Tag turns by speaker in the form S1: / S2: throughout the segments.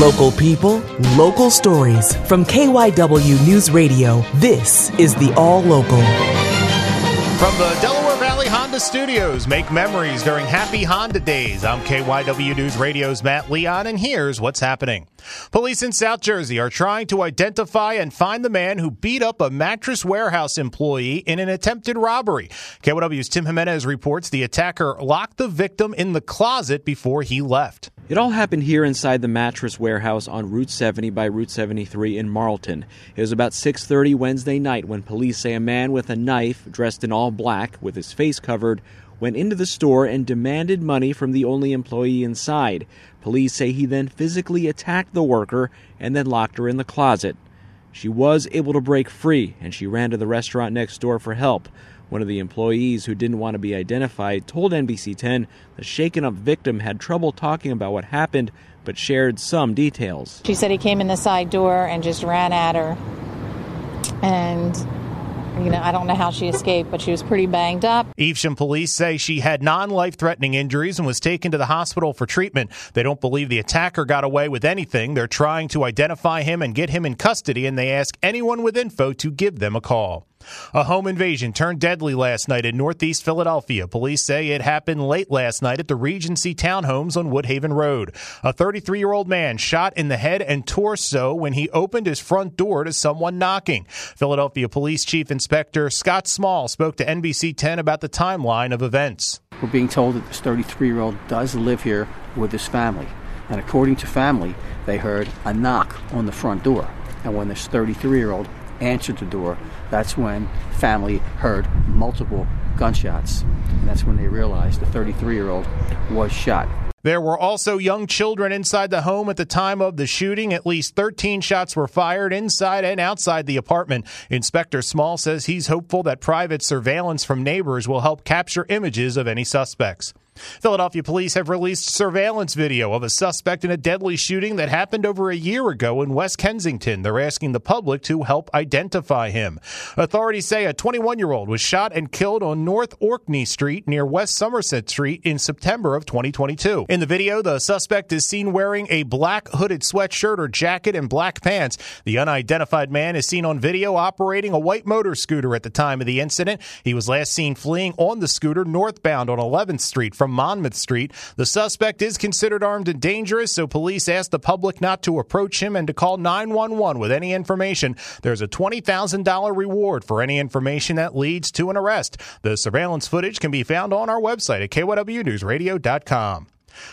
S1: Local people, local stories. From KYW News Radio, this is the All Local.
S2: From the Delaware Valley Honda Studios, make memories during Happy Honda Days. I'm KYW News Radio's Matt Leon, and here's what's happening. Police in South Jersey are trying to identify and find the man who beat up a mattress warehouse employee in an attempted robbery. KYW's Tim Jimenez reports the attacker locked the victim in the closet before he left.
S3: It all happened here inside the mattress warehouse on Route 70 by Route 73 in Marlton. It was about 6:30 Wednesday night when police say a man with a knife, dressed in all black with his face covered, went into the store and demanded money from the only employee inside. Police say he then physically attacked the worker and then locked her in the closet. She was able to break free and she ran to the restaurant next door for help. One of the employees who didn't want to be identified told NBC 10 the shaken up victim had trouble talking about what happened but shared some details.
S4: She said he came in the side door and just ran at her. And you know, I don't know how she escaped, but she was pretty banged up.
S2: Evesham police say she had non life threatening injuries and was taken to the hospital for treatment. They don't believe the attacker got away with anything. They're trying to identify him and get him in custody, and they ask anyone with info to give them a call. A home invasion turned deadly last night in northeast Philadelphia. Police say it happened late last night at the Regency Townhomes on Woodhaven Road. A 33 year old man shot in the head and torso when he opened his front door to someone knocking. Philadelphia Police Chief Inspector Scott Small spoke to NBC 10 about the timeline of events.
S5: We're being told that this 33 year old does live here with his family. And according to family, they heard a knock on the front door. And when this 33 year old answered the door, that's when family heard multiple gunshots. And that's when they realized the 33 year old was shot.
S2: There were also young children inside the home at the time of the shooting. At least 13 shots were fired inside and outside the apartment. Inspector Small says he's hopeful that private surveillance from neighbors will help capture images of any suspects. Philadelphia police have released surveillance video of a suspect in a deadly shooting that happened over a year ago in West Kensington. They're asking the public to help identify him. Authorities say a 21 year old was shot and killed on North Orkney Street near West Somerset Street in September of 2022. In the video, the suspect is seen wearing a black hooded sweatshirt or jacket and black pants. The unidentified man is seen on video operating a white motor scooter at the time of the incident. He was last seen fleeing on the scooter northbound on 11th Street from Monmouth Street. The suspect is considered armed and dangerous, so police ask the public not to approach him and to call 911 with any information. There's a $20,000 reward for any information that leads to an arrest. The surveillance footage can be found on our website at kywnewsradio.com.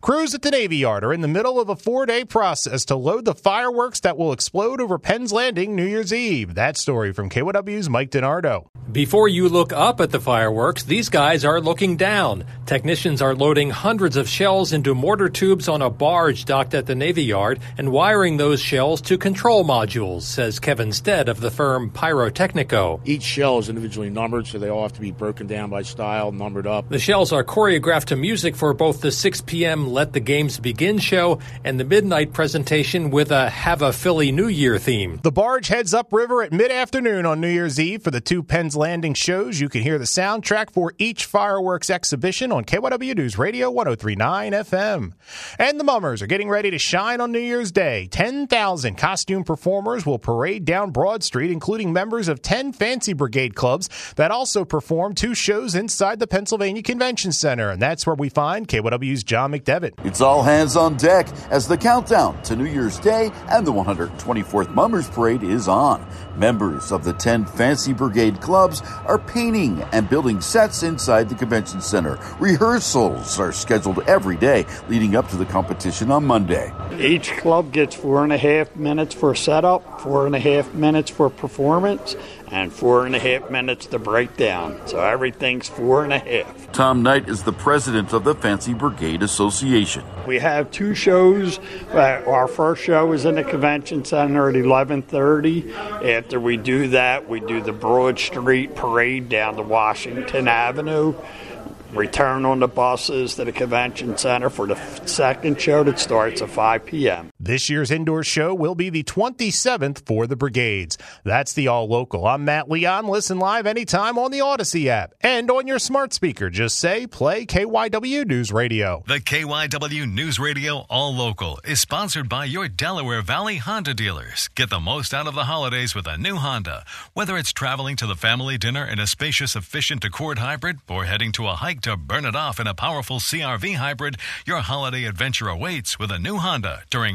S2: Crews at the Navy Yard are in the middle of a four day process to load the fireworks that will explode over Penn's Landing New Year's Eve. That story from KYW's Mike DiNardo.
S6: Before you look up at the fireworks, these guys are looking down. Technicians are loading hundreds of shells into mortar tubes on a barge docked at the Navy Yard and wiring those shells to control modules, says Kevin Stead of the firm Pyrotechnico.
S7: Each shell is individually numbered, so they all have to be broken down by style, numbered up.
S6: The shells are choreographed to music for both the 6 p.m. Let the Games Begin show and the midnight presentation with a Have a Philly New Year theme.
S2: The barge heads upriver at mid afternoon on New Year's Eve for the two Penn's Landing shows. You can hear the soundtrack for each fireworks exhibition on KYW News Radio 1039 FM. And the Mummers are getting ready to shine on New Year's Day. 10,000 costume performers will parade down Broad Street, including members of 10 Fancy Brigade clubs that also perform two shows inside the Pennsylvania Convention Center. And that's where we find KYW's John McDevitt.
S8: It's all hands on deck as the countdown to New Year's Day and the 124th Mummers Parade is on. Members of the 10 Fancy Brigade clubs are painting and building sets inside the convention center. Rehearsals are scheduled every day leading up to the competition on Monday.
S9: Each club gets four and a half minutes for setup, four and a half minutes for performance, and four and a half minutes to break down. So everything's four and a half.
S8: Tom Knight is the president of the Fancy Brigade Association.
S9: We have two shows. Uh, our first show is in the convention center at 11:30. After we do that, we do the Broad Street parade down to Washington Avenue return on the buses to the convention center for the second show that starts at 5 p.m.
S2: This year's indoor show will be the 27th for the Brigades. That's the All Local. I'm Matt Leon. Listen live anytime on the Audacy app and on your smart speaker. Just say play KYW News Radio.
S10: The KYW News Radio All Local is sponsored by your Delaware Valley Honda dealers. Get the most out of the holidays with a new Honda. Whether it's traveling to the family dinner in a spacious, efficient Accord hybrid or heading to a hike to burn it off in a powerful CRV hybrid, your holiday adventure awaits with a new Honda during